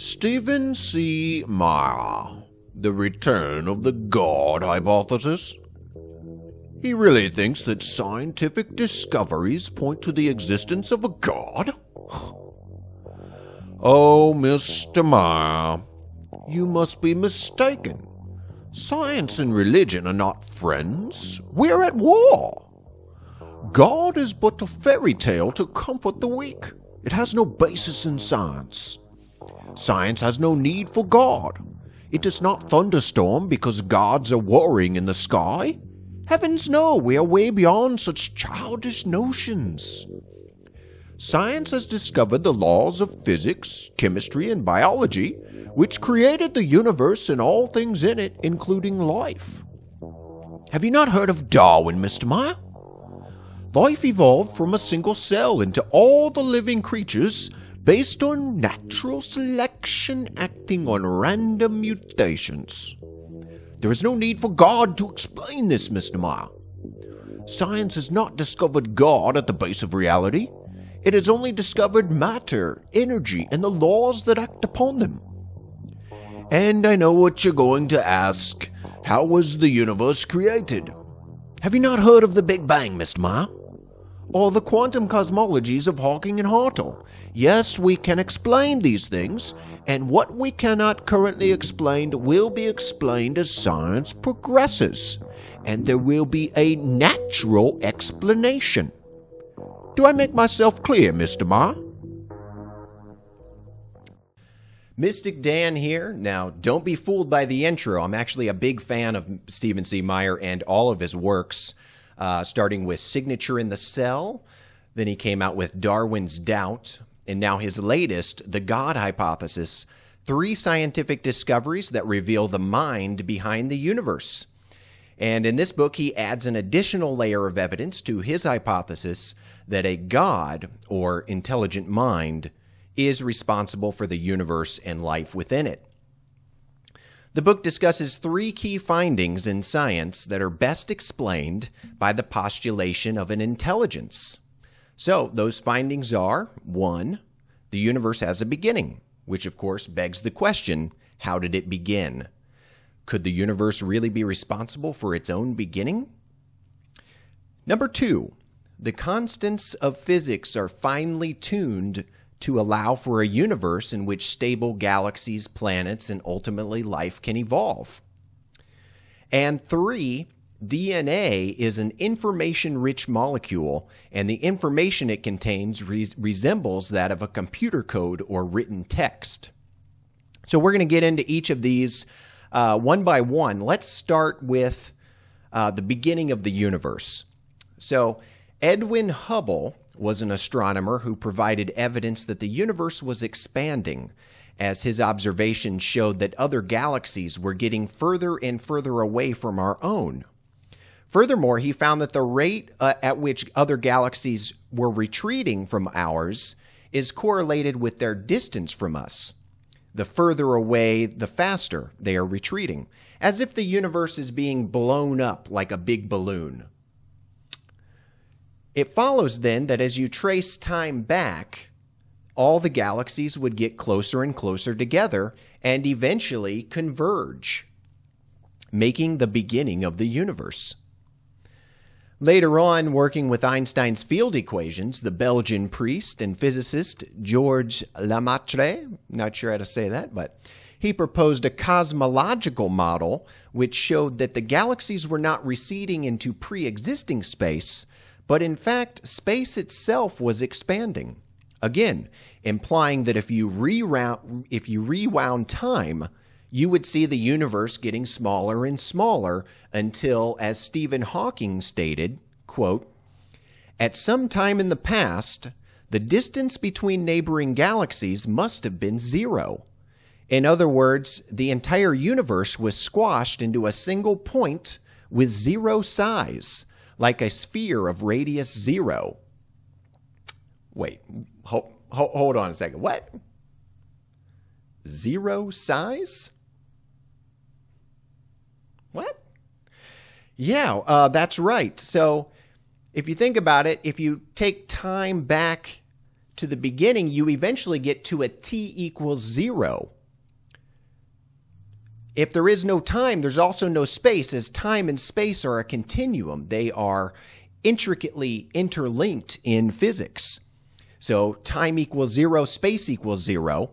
Stephen C. Meyer, The Return of the God Hypothesis. He really thinks that scientific discoveries point to the existence of a God? Oh, Mr. Meyer, you must be mistaken. Science and religion are not friends. We're at war. God is but a fairy tale to comfort the weak. It has no basis in science. Science has no need for God. It does not thunderstorm because gods are warring in the sky. Heavens no, we are way beyond such childish notions. Science has discovered the laws of physics, chemistry, and biology, which created the universe and all things in it, including life. Have you not heard of Darwin, Mr. Meyer? Life evolved from a single cell into all the living creatures based on natural selection acting on random mutations. There is no need for God to explain this, Mr. Meyer. Science has not discovered God at the base of reality. It has only discovered matter, energy, and the laws that act upon them. And I know what you're going to ask. How was the universe created? Have you not heard of the Big Bang, Mr. Meyer? Or the quantum cosmologies of Hawking and Hartle? Yes, we can explain these things, and what we cannot currently explain will be explained as science progresses, and there will be a natural explanation. Do I make myself clear, Mr. Ma? Mystic Dan here. Now, don't be fooled by the intro. I'm actually a big fan of Stephen C. Meyer and all of his works, uh, starting with Signature in the Cell. Then he came out with Darwin's Doubt, and now his latest, The God Hypothesis three scientific discoveries that reveal the mind behind the universe. And in this book, he adds an additional layer of evidence to his hypothesis that a God, or intelligent mind, is responsible for the universe and life within it. The book discusses three key findings in science that are best explained by the postulation of an intelligence. So, those findings are 1. The universe has a beginning, which of course begs the question how did it begin? Could the universe really be responsible for its own beginning? Number two, the constants of physics are finely tuned to allow for a universe in which stable galaxies, planets, and ultimately life can evolve. And three, DNA is an information rich molecule, and the information it contains res- resembles that of a computer code or written text. So, we're going to get into each of these uh, one by one. Let's start with uh, the beginning of the universe. So, Edwin Hubble was an astronomer who provided evidence that the universe was expanding as his observations showed that other galaxies were getting further and further away from our own. Furthermore, he found that the rate uh, at which other galaxies were retreating from ours is correlated with their distance from us. The further away, the faster they are retreating, as if the universe is being blown up like a big balloon. It follows then that as you trace time back, all the galaxies would get closer and closer together and eventually converge, making the beginning of the universe. Later on, working with Einstein's field equations, the Belgian priest and physicist Georges Lemaitre, not sure how to say that, but he proposed a cosmological model which showed that the galaxies were not receding into pre existing space, but in fact, space itself was expanding. Again, implying that if you, if you rewound time, you would see the universe getting smaller and smaller until, as Stephen Hawking stated, quote, at some time in the past, the distance between neighboring galaxies must have been zero. In other words, the entire universe was squashed into a single point with zero size, like a sphere of radius zero. Wait, hold, hold on a second. What? Zero size? What? Yeah, uh, that's right. So if you think about it, if you take time back to the beginning, you eventually get to a t equals zero. If there is no time, there's also no space, as time and space are a continuum. They are intricately interlinked in physics. So time equals zero, space equals zero.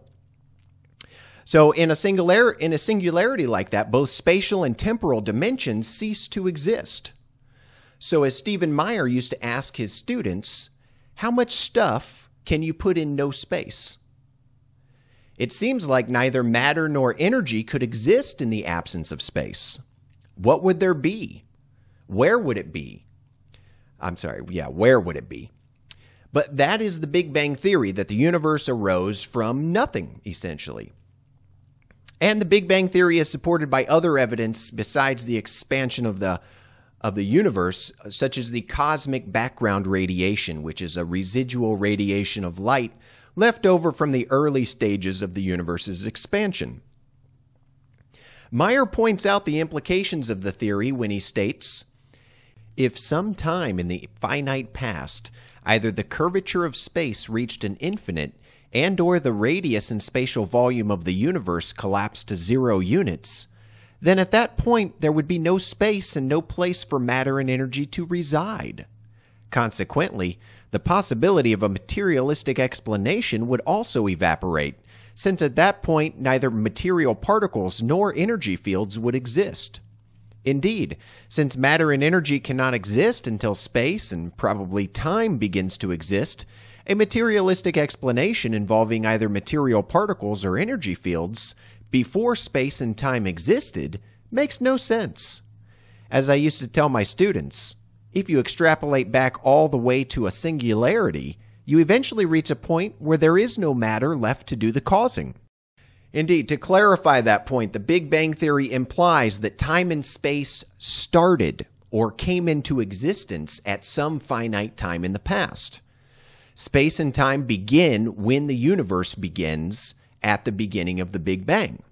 So in a singular in a singularity like that, both spatial and temporal dimensions cease to exist. So as Stephen Meyer used to ask his students, how much stuff can you put in no space? It seems like neither matter nor energy could exist in the absence of space. What would there be? Where would it be? I'm sorry, yeah, where would it be? But that is the Big Bang Theory that the universe arose from nothing, essentially. And the Big Bang Theory is supported by other evidence besides the expansion of the of the universe, such as the cosmic background radiation, which is a residual radiation of light left over from the early stages of the universe's expansion. Meyer points out the implications of the theory when he states If some time in the finite past either the curvature of space reached an infinite and or the radius and spatial volume of the universe collapsed to zero units, then at that point there would be no space and no place for matter and energy to reside. Consequently, the possibility of a materialistic explanation would also evaporate, since at that point neither material particles nor energy fields would exist. Indeed, since matter and energy cannot exist until space and probably time begins to exist, a materialistic explanation involving either material particles or energy fields before space and time existed makes no sense. As I used to tell my students, if you extrapolate back all the way to a singularity, you eventually reach a point where there is no matter left to do the causing. Indeed, to clarify that point, the Big Bang Theory implies that time and space started or came into existence at some finite time in the past. Space and time begin when the universe begins at the beginning of the Big Bang.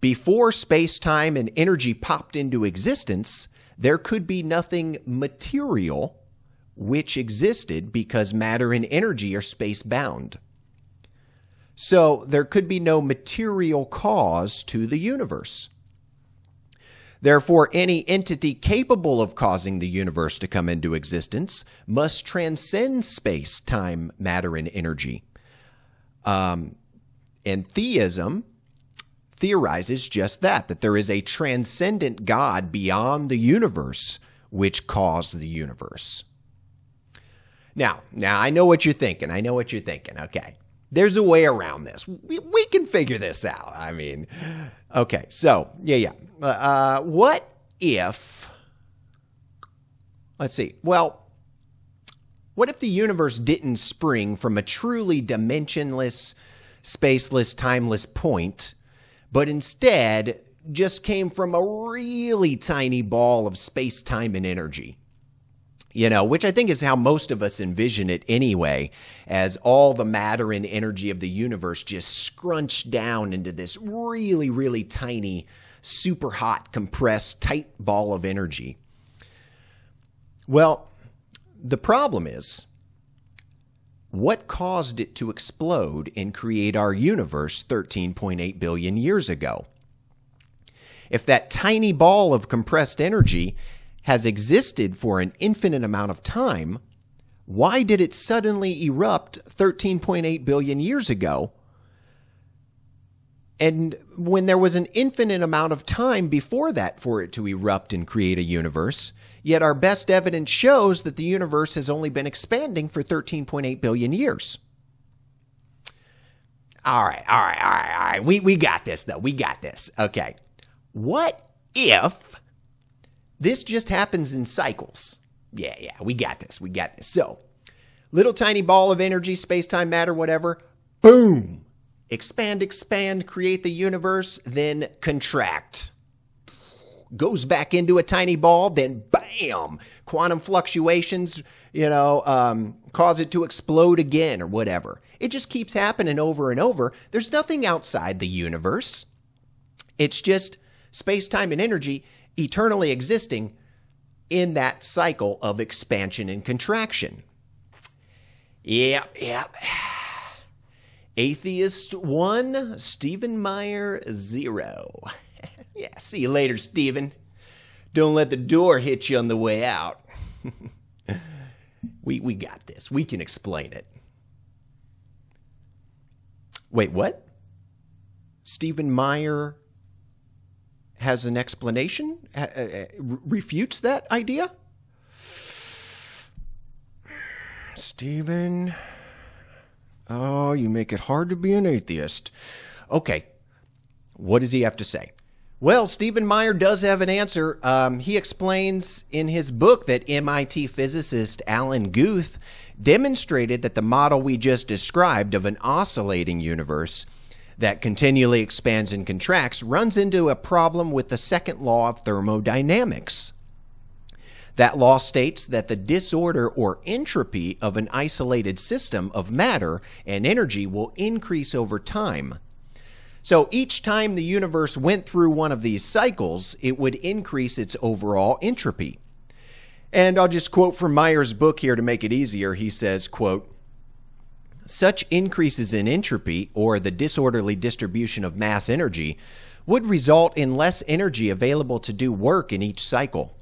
Before space, time, and energy popped into existence, there could be nothing material which existed because matter and energy are space bound. So there could be no material cause to the universe. Therefore, any entity capable of causing the universe to come into existence must transcend space, time, matter, and energy. Um, and theism theorizes just that, that there is a transcendent God beyond the universe which caused the universe. Now, now I know what you're thinking. I know what you're thinking. Okay. There's a way around this. We, we can figure this out. I mean, okay. So, yeah, yeah. Uh, uh what if, let's see. Well, what if the universe didn't spring from a truly dimensionless, spaceless, timeless point? But instead just came from a really tiny ball of space, time, and energy. You know, which I think is how most of us envision it anyway, as all the matter and energy of the universe just scrunched down into this really, really tiny, super hot, compressed, tight ball of energy. Well, the problem is what caused it to explode and create our universe 13.8 billion years ago? If that tiny ball of compressed energy has existed for an infinite amount of time, why did it suddenly erupt 13.8 billion years ago? And when there was an infinite amount of time before that for it to erupt and create a universe, Yet our best evidence shows that the universe has only been expanding for 13.8 billion years. All right, all right, all right, all right. We, we got this, though. We got this. Okay. What if this just happens in cycles? Yeah, yeah, we got this. We got this. So, little tiny ball of energy, space time, matter, whatever, boom. Expand, expand, create the universe, then contract goes back into a tiny ball, then bam, quantum fluctuations, you know, um, cause it to explode again or whatever. It just keeps happening over and over. There's nothing outside the universe. It's just space, time, and energy eternally existing in that cycle of expansion and contraction. Yep, yep. Atheist one, Stephen Meyer zero. yeah, see you later, Stephen. Don't let the door hit you on the way out. we we got this. We can explain it. Wait, what? Stephen Meyer has an explanation? Uh, uh, refutes that idea? Stephen. Oh, you make it hard to be an atheist. Okay. What does he have to say? Well, Stephen Meyer does have an answer. Um, he explains in his book that MIT physicist Alan Guth demonstrated that the model we just described of an oscillating universe that continually expands and contracts runs into a problem with the second law of thermodynamics. That law states that the disorder or entropy of an isolated system of matter and energy will increase over time. So each time the universe went through one of these cycles, it would increase its overall entropy. And I'll just quote from Meyer's book here to make it easier. He says, quote, such increases in entropy, or the disorderly distribution of mass energy, would result in less energy available to do work in each cycle.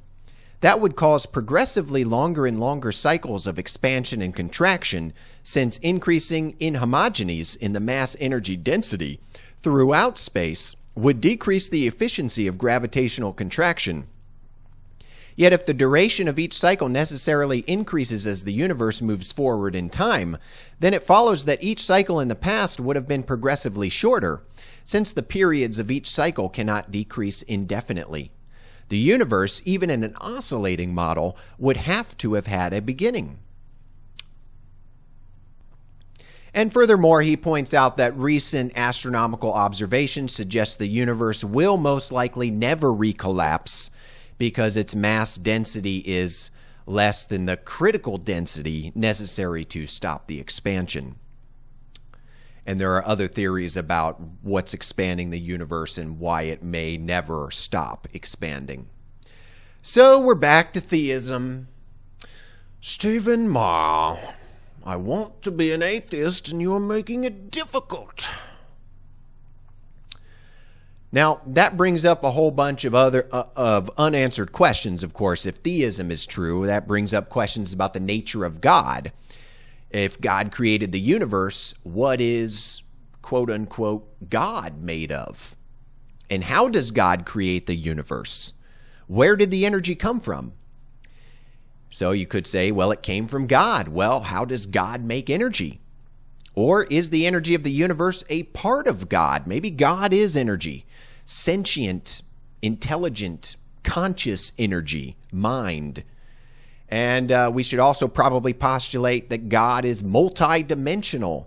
That would cause progressively longer and longer cycles of expansion and contraction, since increasing inhomogeneities in the mass energy density throughout space would decrease the efficiency of gravitational contraction. Yet, if the duration of each cycle necessarily increases as the universe moves forward in time, then it follows that each cycle in the past would have been progressively shorter, since the periods of each cycle cannot decrease indefinitely. The universe, even in an oscillating model, would have to have had a beginning. And furthermore, he points out that recent astronomical observations suggest the universe will most likely never recollapse because its mass density is less than the critical density necessary to stop the expansion. And there are other theories about what's expanding the universe and why it may never stop expanding. So we're back to theism. Stephen Ma, I want to be an atheist and you're making it difficult. Now, that brings up a whole bunch of other uh, of unanswered questions, of course. If theism is true, that brings up questions about the nature of God if God created the universe, what is quote unquote God made of? And how does God create the universe? Where did the energy come from? So you could say, well, it came from God. Well, how does God make energy? Or is the energy of the universe a part of God? Maybe God is energy, sentient, intelligent, conscious energy, mind. And uh, we should also probably postulate that God is multidimensional,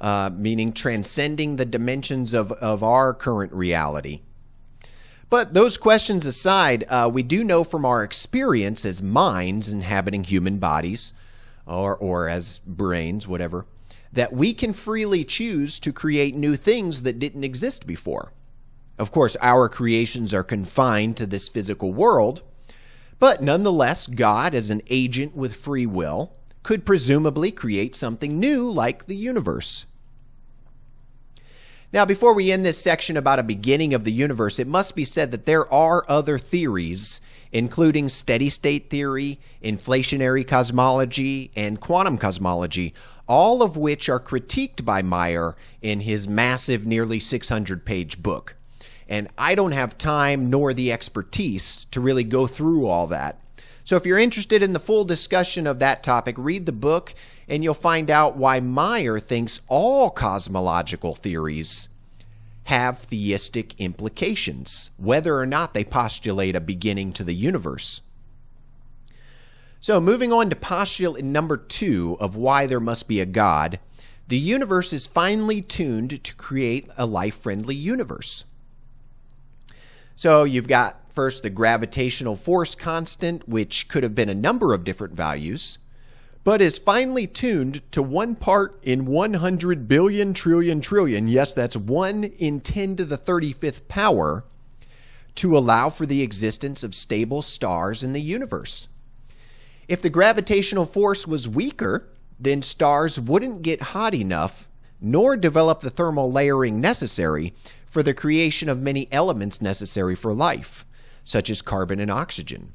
uh, meaning transcending the dimensions of, of our current reality. But those questions aside, uh, we do know from our experience as minds inhabiting human bodies, or, or as brains, whatever, that we can freely choose to create new things that didn't exist before. Of course, our creations are confined to this physical world, but nonetheless, God, as an agent with free will, could presumably create something new like the universe. Now, before we end this section about a beginning of the universe, it must be said that there are other theories, including steady state theory, inflationary cosmology, and quantum cosmology, all of which are critiqued by Meyer in his massive, nearly 600 page book. And I don't have time nor the expertise to really go through all that. So if you're interested in the full discussion of that topic, read the book and you'll find out why Meyer thinks all cosmological theories have theistic implications, whether or not they postulate a beginning to the universe. So, moving on to postulate number two of why there must be a God, the universe is finely tuned to create a life friendly universe. So you've got first the gravitational force constant, which could have been a number of different values, but is finely tuned to one part in 100 billion trillion trillion. Yes, that's 1 in 10 to the 35th power to allow for the existence of stable stars in the universe. If the gravitational force was weaker, then stars wouldn't get hot enough nor develop the thermal layering necessary for the creation of many elements necessary for life, such as carbon and oxygen.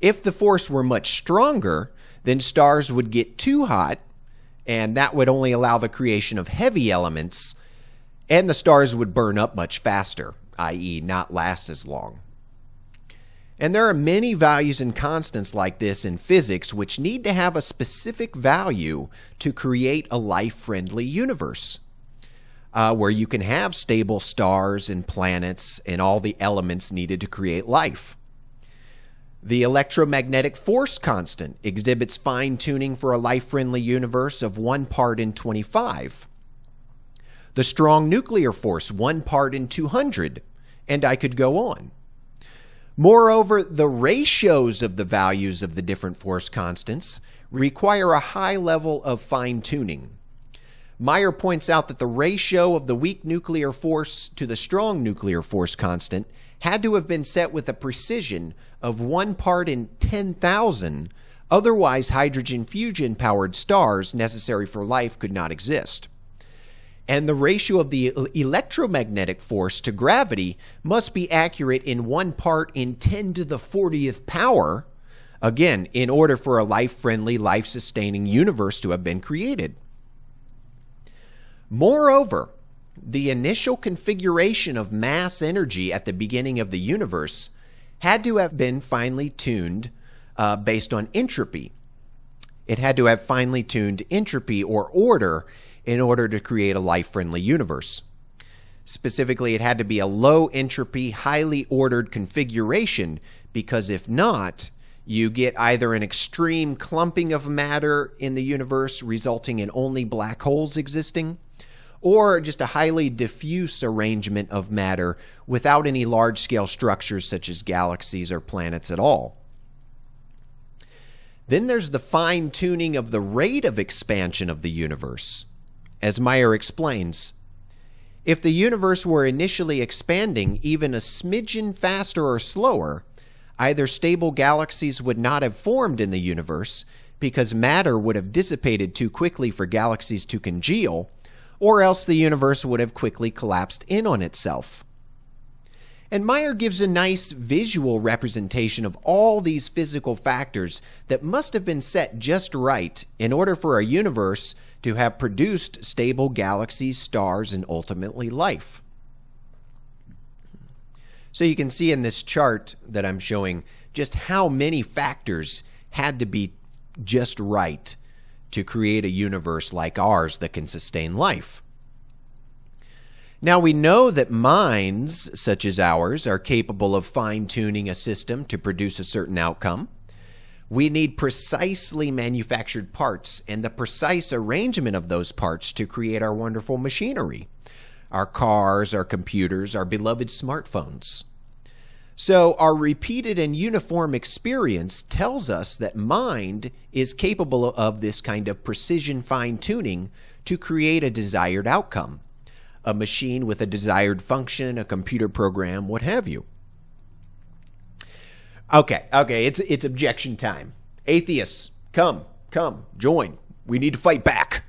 If the force were much stronger, then stars would get too hot, and that would only allow the creation of heavy elements, and the stars would burn up much faster, i.e., not last as long. And there are many values and constants like this in physics which need to have a specific value to create a life friendly universe. Uh, where you can have stable stars and planets and all the elements needed to create life. The electromagnetic force constant exhibits fine tuning for a life friendly universe of 1 part in 25. The strong nuclear force, 1 part in 200, and I could go on. Moreover, the ratios of the values of the different force constants require a high level of fine tuning. Meyer points out that the ratio of the weak nuclear force to the strong nuclear force constant had to have been set with a precision of one part in 10,000, otherwise, hydrogen fusion powered stars necessary for life could not exist and the ratio of the electromagnetic force to gravity must be accurate in one part in 10 to the 40th power, again, in order for a life friendly, life sustaining universe to have been created. Moreover, the initial configuration of mass energy at the beginning of the universe had to have been finely tuned uh, based on entropy. It had to have finely tuned entropy or order in order to create a life friendly universe. Specifically, it had to be a low entropy, highly ordered configuration because if not, you get either an extreme clumping of matter in the universe resulting in only black holes existing, or just a highly diffuse arrangement of matter without any large scale structures such as galaxies or planets at all. Then there's the fine tuning of the rate of expansion of the universe. As Meyer explains, if the universe were initially expanding even a smidgen faster or slower, either stable galaxies would not have formed in the universe because matter would have dissipated too quickly for galaxies to congeal, or else the universe would have quickly collapsed in on itself. And Meyer gives a nice visual representation of all these physical factors that must have been set just right in order for a universe to have produced stable galaxies, stars, and ultimately life. So you can see in this chart that I'm showing just how many factors had to be just right to create a universe like ours that can sustain life. Now we know that minds such as ours are capable of fine tuning a system to produce a certain outcome. We need precisely manufactured parts and the precise arrangement of those parts to create our wonderful machinery our cars, our computers, our beloved smartphones. So, our repeated and uniform experience tells us that mind is capable of this kind of precision fine tuning to create a desired outcome a machine with a desired function, a computer program, what have you. Okay, okay, it's it's objection time. Atheists, come, come, join. We need to fight back.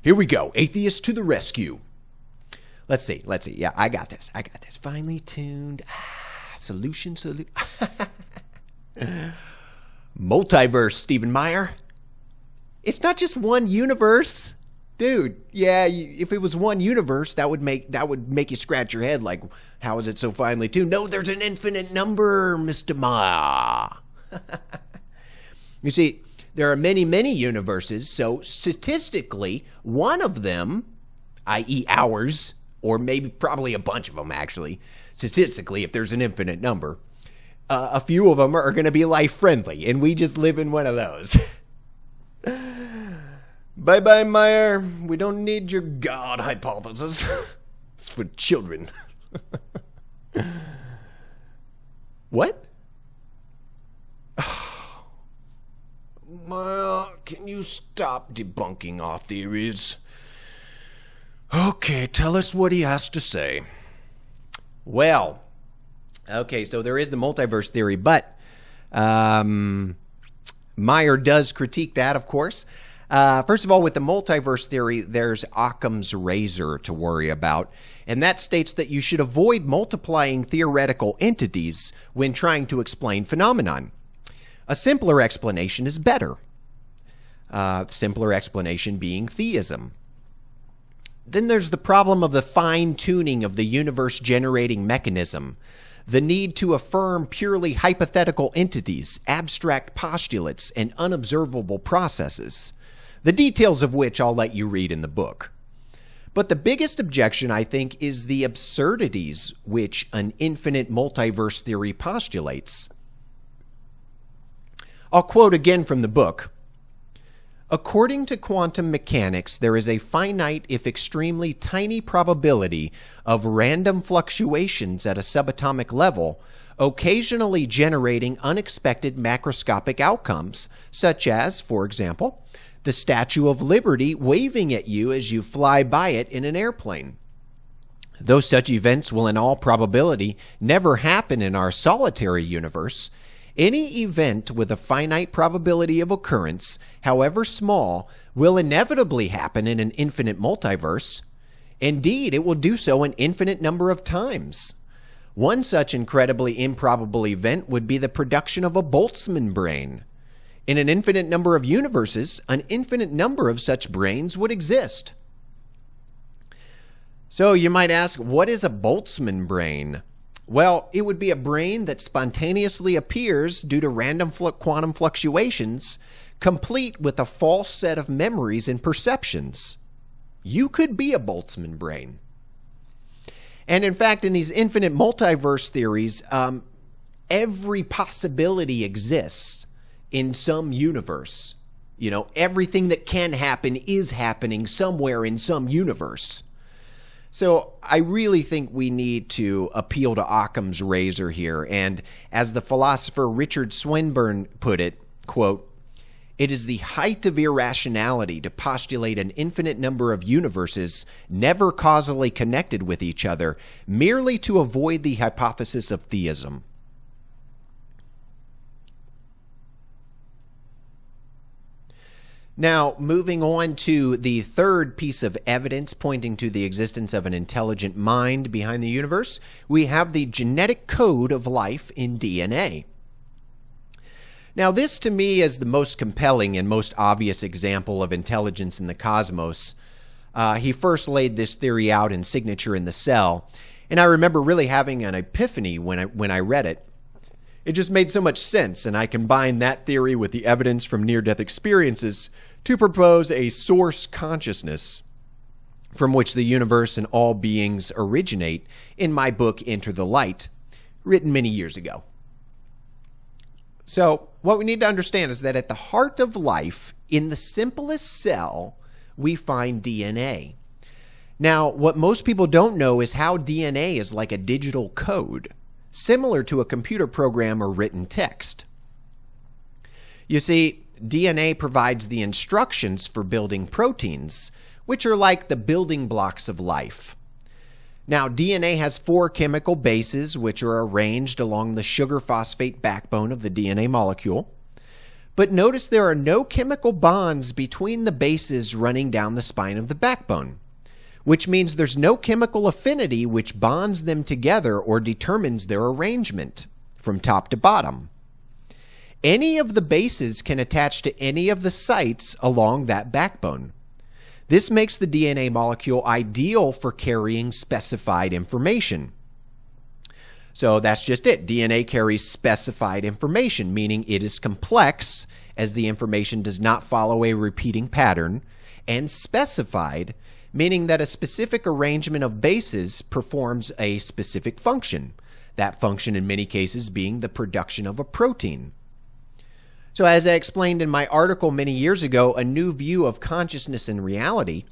Here we go. Atheists to the rescue. Let's see, let's see. Yeah, I got this. I got this. Finely tuned ah, solution solution. Multiverse, Stephen Meyer. It's not just one universe dude yeah if it was one universe that would make that would make you scratch your head like how is it so finely tuned no there's an infinite number mr ma you see there are many many universes so statistically one of them i.e ours or maybe probably a bunch of them actually statistically if there's an infinite number uh, a few of them are going to be life friendly and we just live in one of those Bye bye, Meyer. We don't need your God hypothesis. it's for children. what? Meyer, can you stop debunking our theories? Okay, tell us what he has to say. Well, okay, so there is the multiverse theory, but um, Meyer does critique that, of course. Uh, first of all, with the multiverse theory, there's Occam's razor to worry about, and that states that you should avoid multiplying theoretical entities when trying to explain phenomenon. A simpler explanation is better. Uh, simpler explanation being theism. Then there's the problem of the fine tuning of the universe generating mechanism, the need to affirm purely hypothetical entities, abstract postulates, and unobservable processes, the details of which I'll let you read in the book. But the biggest objection, I think, is the absurdities which an infinite multiverse theory postulates. I'll quote again from the book. According to quantum mechanics, there is a finite, if extremely tiny, probability of random fluctuations at a subatomic level, occasionally generating unexpected macroscopic outcomes, such as, for example, the Statue of Liberty waving at you as you fly by it in an airplane. Though such events will, in all probability, never happen in our solitary universe, any event with a finite probability of occurrence, however small, will inevitably happen in an infinite multiverse. Indeed, it will do so an infinite number of times. One such incredibly improbable event would be the production of a Boltzmann brain. In an infinite number of universes, an infinite number of such brains would exist. So you might ask, what is a Boltzmann brain? Well, it would be a brain that spontaneously appears due to random quantum fluctuations, complete with a false set of memories and perceptions. You could be a Boltzmann brain. And in fact, in these infinite multiverse theories, um, every possibility exists in some universe. You know, everything that can happen is happening somewhere in some universe. So I really think we need to appeal to Occam's razor here. And as the philosopher Richard Swinburne put it, quote, it is the height of irrationality to postulate an infinite number of universes never causally connected with each other merely to avoid the hypothesis of theism. Now, moving on to the third piece of evidence pointing to the existence of an intelligent mind behind the universe, we have the genetic code of life in DNA. Now, this to me is the most compelling and most obvious example of intelligence in the cosmos. Uh, he first laid this theory out in Signature in the Cell, and I remember really having an epiphany when I, when I read it. It just made so much sense, and I combined that theory with the evidence from near death experiences to propose a source consciousness from which the universe and all beings originate in my book Enter the Light, written many years ago. So, what we need to understand is that at the heart of life, in the simplest cell, we find DNA. Now, what most people don't know is how DNA is like a digital code similar to a computer program or written text. You see, DNA provides the instructions for building proteins, which are like the building blocks of life. Now, DNA has four chemical bases which are arranged along the sugar phosphate backbone of the DNA molecule. But notice there are no chemical bonds between the bases running down the spine of the backbone which means there's no chemical affinity which bonds them together or determines their arrangement from top to bottom. Any of the bases can attach to any of the sites along that backbone. This makes the DNA molecule ideal for carrying specified information. So that's just it. DNA carries specified information, meaning it is complex as the information does not follow a repeating pattern, and specified, meaning that a specific arrangement of bases performs a specific function, that function in many cases being the production of a protein. So, as I explained in my article many years ago, A New View of Consciousness and Reality,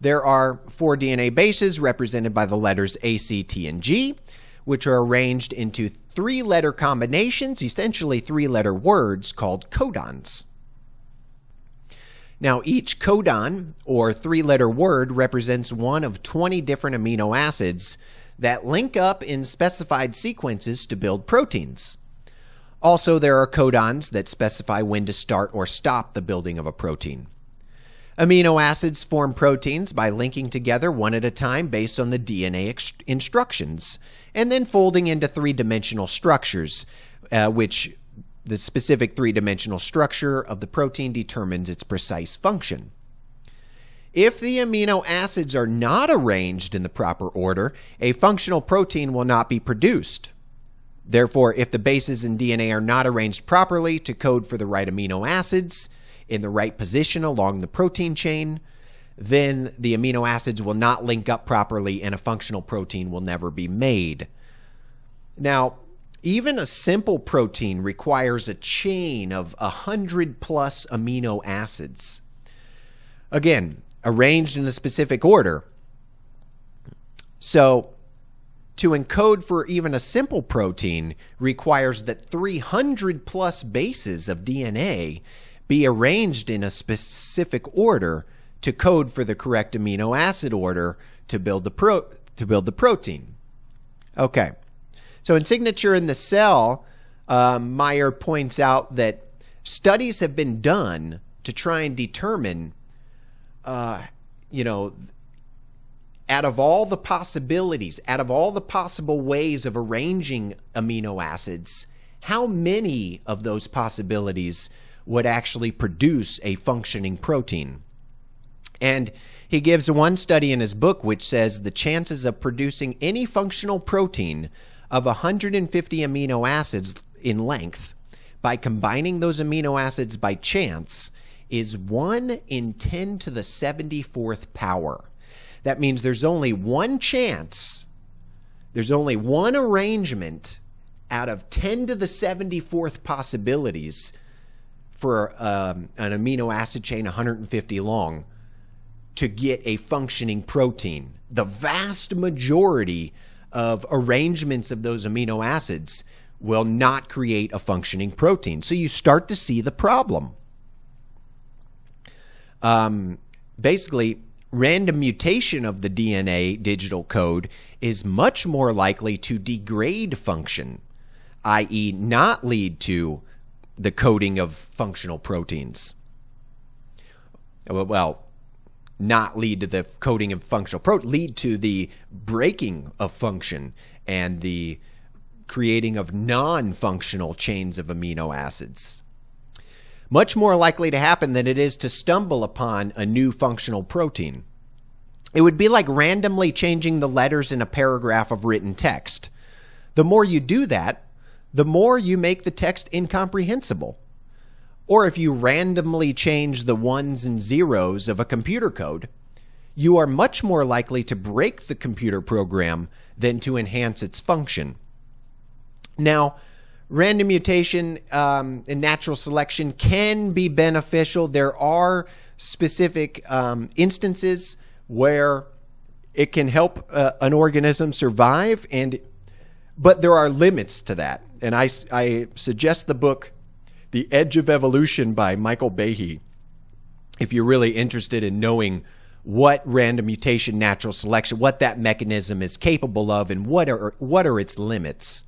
there are four DNA bases represented by the letters A, C, T, and G, which are arranged into three letter combinations, essentially three letter words called codons. Now, each codon, or three letter word, represents one of 20 different amino acids that link up in specified sequences to build proteins. Also, there are codons that specify when to start or stop the building of a protein. Amino acids form proteins by linking together one at a time based on the DNA instructions, and then folding into three dimensional structures, uh, which the specific three dimensional structure of the protein determines its precise function. If the amino acids are not arranged in the proper order, a functional protein will not be produced. Therefore, if the bases in DNA are not arranged properly to code for the right amino acids in the right position along the protein chain, then the amino acids will not link up properly and a functional protein will never be made. Now, even a simple protein requires a chain of 100 plus amino acids. Again, arranged in a specific order. So, to encode for even a simple protein requires that 300 plus bases of DNA be arranged in a specific order to code for the correct amino acid order to build the pro- to build the protein. Okay. So in signature in the cell, um, Meyer points out that studies have been done to try and determine, uh, you know, out of all the possibilities, out of all the possible ways of arranging amino acids, how many of those possibilities would actually produce a functioning protein? And he gives one study in his book which says the chances of producing any functional protein of 150 amino acids in length by combining those amino acids by chance is 1 in 10 to the 74th power. That means there's only one chance, there's only one arrangement out of 10 to the 74th possibilities for um, an amino acid chain 150 long to get a functioning protein. The vast majority of arrangements of those amino acids will not create a functioning protein. So you start to see the problem. Um, basically, random mutation of the DNA digital code is much more likely to degrade function, i.e., not lead to the coding of functional proteins. Well, not lead to the coding of functional protein, lead to the breaking of function and the creating of non functional chains of amino acids much more likely to happen than it is to stumble upon a new functional protein. It would be like randomly changing the letters in a paragraph of written text. The more you do that, the more you make the text incomprehensible. Or if you randomly change the ones and zeros of a computer code, you are much more likely to break the computer program than to enhance its function. Now, random mutation um, and natural selection can be beneficial. There are specific um, instances where it can help uh, an organism survive, and but there are limits to that. And I, I suggest the book "The Edge of Evolution" by Michael Behe. If you're really interested in knowing what random mutation, natural selection, what that mechanism is capable of, and what are what are its limits.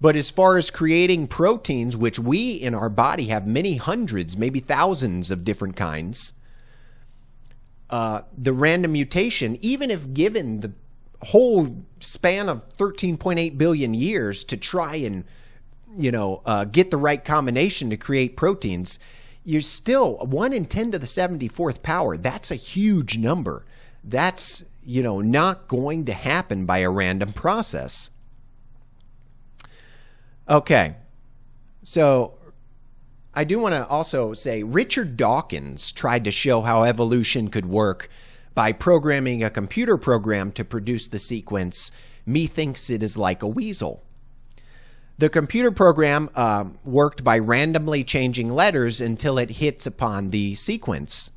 But as far as creating proteins, which we in our body have many hundreds, maybe thousands of different kinds, uh, the random mutation, even if given the whole span of 13.8 billion years to try and you know uh, get the right combination to create proteins, you're still one in 10 to the 74th power. That's a huge number. That's you know not going to happen by a random process. Okay. So I do want to also say Richard Dawkins tried to show how evolution could work by programming a computer program to produce the sequence, Methinks it is like a weasel. The computer program uh, worked by randomly changing letters until it hits upon the sequence.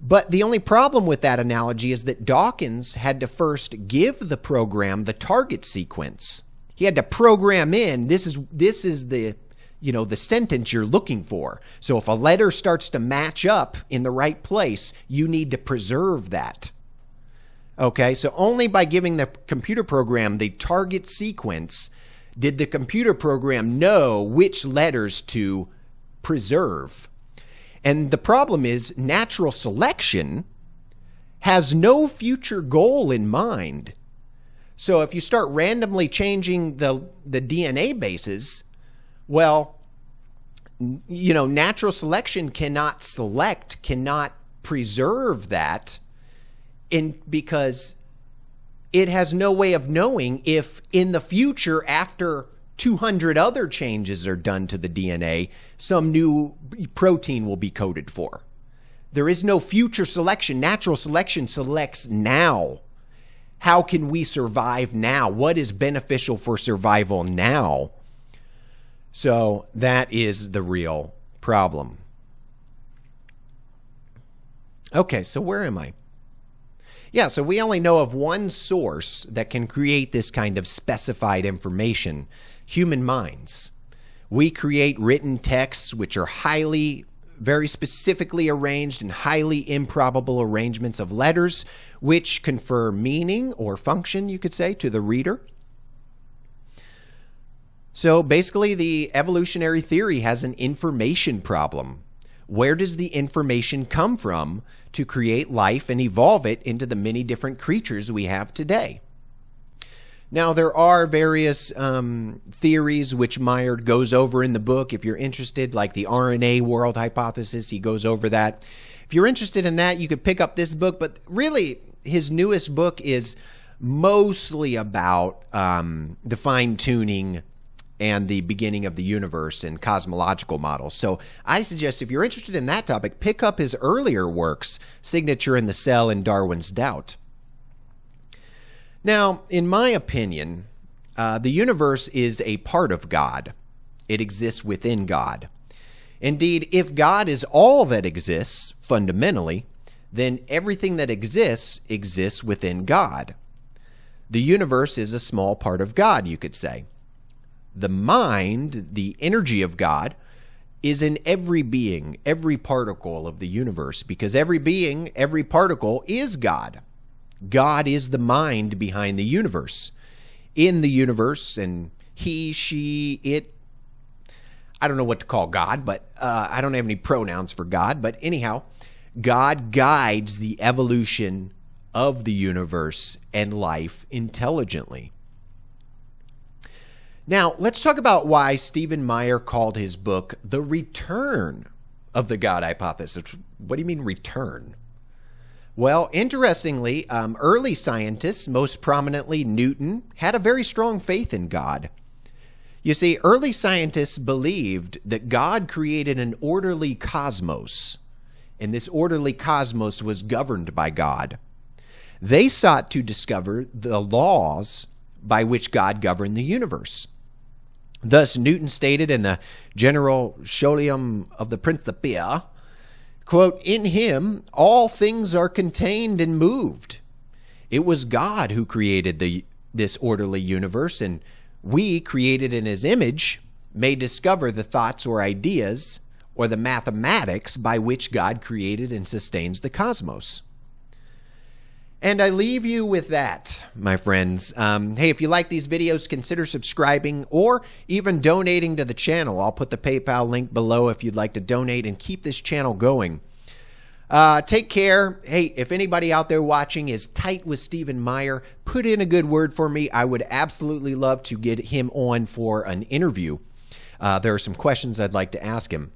But the only problem with that analogy is that Dawkins had to first give the program the target sequence. He had to program in this is this is the you know the sentence you're looking for. So if a letter starts to match up in the right place, you need to preserve that. Okay? So only by giving the computer program the target sequence Did the computer program know which letters to preserve? And the problem is natural selection has no future goal in mind. So if you start randomly changing the the DNA bases, well, you know, natural selection cannot select, cannot preserve that in because it has no way of knowing if in the future after 200 other changes are done to the DNA, some new protein will be coded for. There is no future selection. Natural selection selects now. How can we survive now? What is beneficial for survival now? So that is the real problem. Okay, so where am I? Yeah, so we only know of one source that can create this kind of specified information human minds. We create written texts which are highly, very specifically arranged and highly improbable arrangements of letters, which confer meaning or function, you could say, to the reader. So basically, the evolutionary theory has an information problem. Where does the information come from to create life and evolve it into the many different creatures we have today? Now, there are various um, theories which Meyer goes over in the book. If you're interested, like the RNA world hypothesis, he goes over that. If you're interested in that, you could pick up this book. But really, his newest book is mostly about um, the fine tuning and the beginning of the universe and cosmological models. So I suggest if you're interested in that topic, pick up his earlier works, Signature in the Cell and Darwin's Doubt. Now, in my opinion, uh, the universe is a part of God. It exists within God. Indeed, if God is all that exists, fundamentally, then everything that exists exists within God. The universe is a small part of God, you could say the mind, the energy of God, is in every being, every particle of the universe, because every being, every particle is God. God is the mind behind the universe. In the universe, and he, she, it, I don't know what to call God, but uh, I don't have any pronouns for God. But anyhow, God guides the evolution of the universe and life intelligently. Now, let's talk about why Stephen Meyer called his book The Return of the God Hypothesis. What do you mean, return? Well, interestingly, um, early scientists, most prominently Newton, had a very strong faith in God. You see, early scientists believed that God created an orderly cosmos, and this orderly cosmos was governed by God. They sought to discover the laws by which God governed the universe. Thus, Newton stated in the General Scholium of the Principia, quote, In him all things are contained and moved. It was God who created the, this orderly universe, and we, created in his image, may discover the thoughts or ideas or the mathematics by which God created and sustains the cosmos. And I leave you with that, my friends. Um, hey, if you like these videos, consider subscribing or even donating to the channel. I'll put the PayPal link below if you'd like to donate and keep this channel going. Uh, take care. Hey, if anybody out there watching is tight with Stephen Meyer, put in a good word for me. I would absolutely love to get him on for an interview. Uh, there are some questions I'd like to ask him.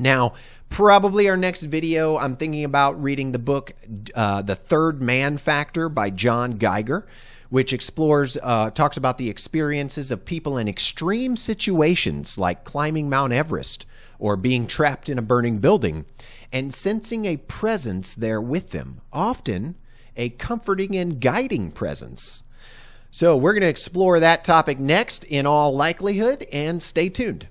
Now, probably our next video, I'm thinking about reading the book uh, The Third Man Factor by John Geiger, which explores, uh, talks about the experiences of people in extreme situations like climbing Mount Everest or being trapped in a burning building and sensing a presence there with them, often a comforting and guiding presence. So, we're going to explore that topic next in all likelihood, and stay tuned.